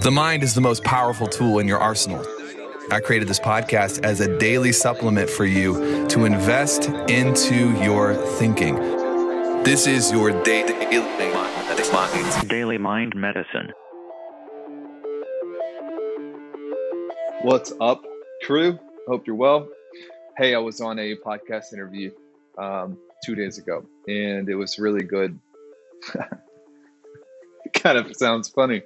The mind is the most powerful tool in your arsenal. I created this podcast as a daily supplement for you to invest into your thinking. This is your daily Daily Mind Medicine. What's up, crew? Hope you're well. Hey, I was on a podcast interview um, two days ago, and it was really good. it kind of sounds funny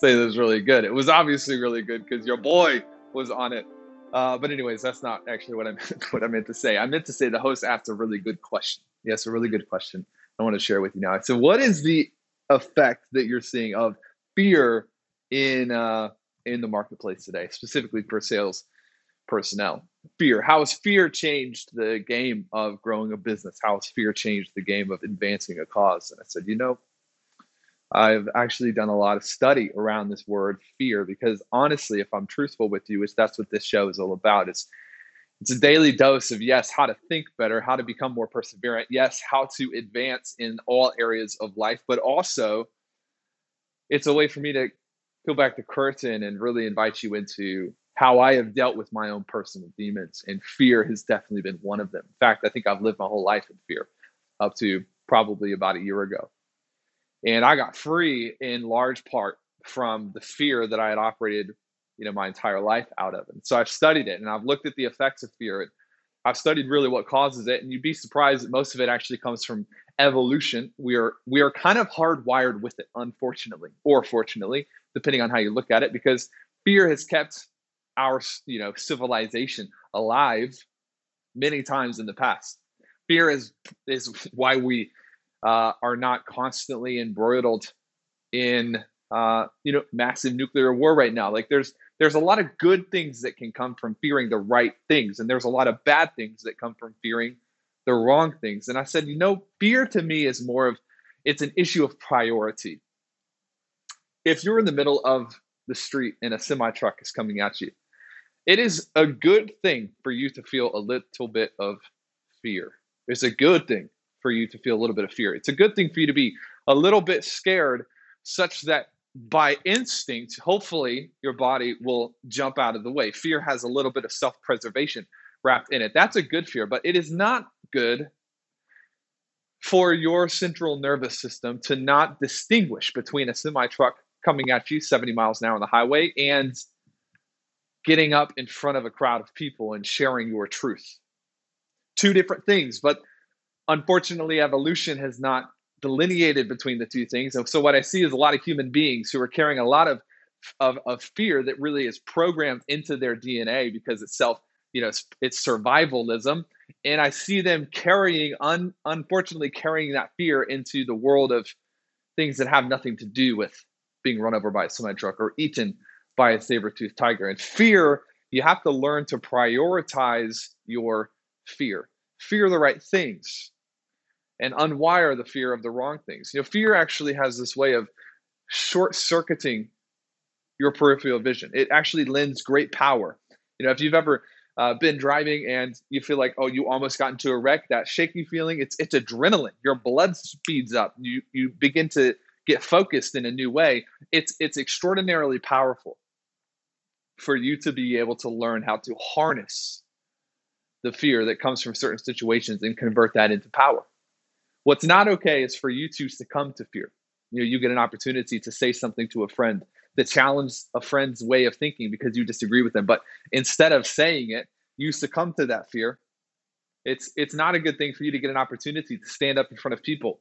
say it was really good. It was obviously really good because your boy was on it. Uh, but anyways, that's not actually what I meant, what I meant to say. I meant to say the host asked a really good question. Yes, a really good question. I want to share with you now. So, what is the effect that you're seeing of fear in uh, in the marketplace today, specifically for sales personnel? Fear. How has fear changed the game of growing a business? How has fear changed the game of advancing a cause? And I said, you know, I've actually done a lot of study around this word fear because honestly, if I'm truthful with you, is that's what this show is all about. It's it's a daily dose of yes, how to think better, how to become more perseverant, yes, how to advance in all areas of life, but also it's a way for me to peel back the curtain and really invite you into how I have dealt with my own personal demons. And fear has definitely been one of them. In fact, I think I've lived my whole life in fear up to probably about a year ago. And I got free in large part from the fear that I had operated, you know, my entire life out of. And so I've studied it and I've looked at the effects of fear. I've studied really what causes it. And you'd be surprised that most of it actually comes from evolution. We are we are kind of hardwired with it, unfortunately, or fortunately, depending on how you look at it, because fear has kept our you know civilization alive many times in the past. Fear is is why we uh, are not constantly embroiled in uh, you know massive nuclear war right now. Like there's there's a lot of good things that can come from fearing the right things, and there's a lot of bad things that come from fearing the wrong things. And I said, you know, fear to me is more of it's an issue of priority. If you're in the middle of the street and a semi truck is coming at you, it is a good thing for you to feel a little bit of fear. It's a good thing for you to feel a little bit of fear. It's a good thing for you to be a little bit scared, such that by instinct, hopefully your body will jump out of the way. Fear has a little bit of self preservation wrapped in it. That's a good fear, but it is not good for your central nervous system to not distinguish between a semi truck coming at you 70 miles an hour on the highway and getting up in front of a crowd of people and sharing your truth. Two different things, but unfortunately, evolution has not delineated between the two things. So what I see is a lot of human beings who are carrying a lot of of, of fear that really is programmed into their DNA because it's self, you know, it's, it's survivalism. And I see them carrying, un, unfortunately, carrying that fear into the world of things that have nothing to do with being run over by a semi truck or eaten by a saber toothed tiger. And fear, you have to learn to prioritize your fear. Fear the right things and unwire the fear of the wrong things. You know, fear actually has this way of short circuiting your peripheral vision. It actually lends great power. You know, if you've ever uh, been driving and you feel like, oh, you almost got into a wreck, that shaky feeling, it's it's adrenaline. Your blood speeds up. You you begin to get focused in a new way. It's it's extraordinarily powerful for you to be able to learn how to harness the fear that comes from certain situations and convert that into power. What's not okay is for you to succumb to fear. You know, you get an opportunity to say something to a friend that challenges a friend's way of thinking because you disagree with them. But instead of saying it, you succumb to that fear. It's it's not a good thing for you to get an opportunity to stand up in front of people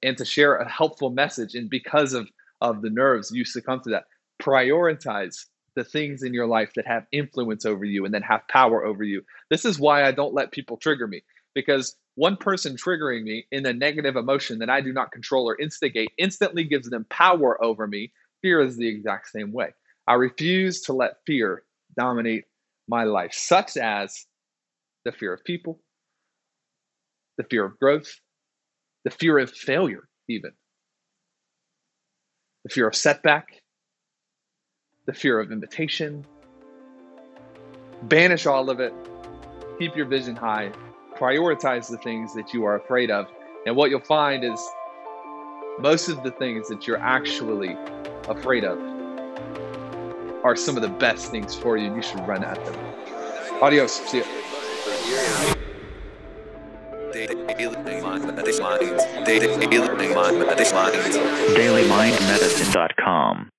and to share a helpful message. And because of of the nerves, you succumb to that. Prioritize the things in your life that have influence over you and then have power over you. This is why I don't let people trigger me because one person triggering me in a negative emotion that I do not control or instigate instantly gives them power over me. Fear is the exact same way. I refuse to let fear dominate my life, such as the fear of people, the fear of growth, the fear of failure, even, the fear of setback, the fear of invitation. Banish all of it. Keep your vision high prioritize the things that you are afraid of. And what you'll find is most of the things that you're actually afraid of are some of the best things for you. You should run at them. Adios. See DailyMindMedicine.com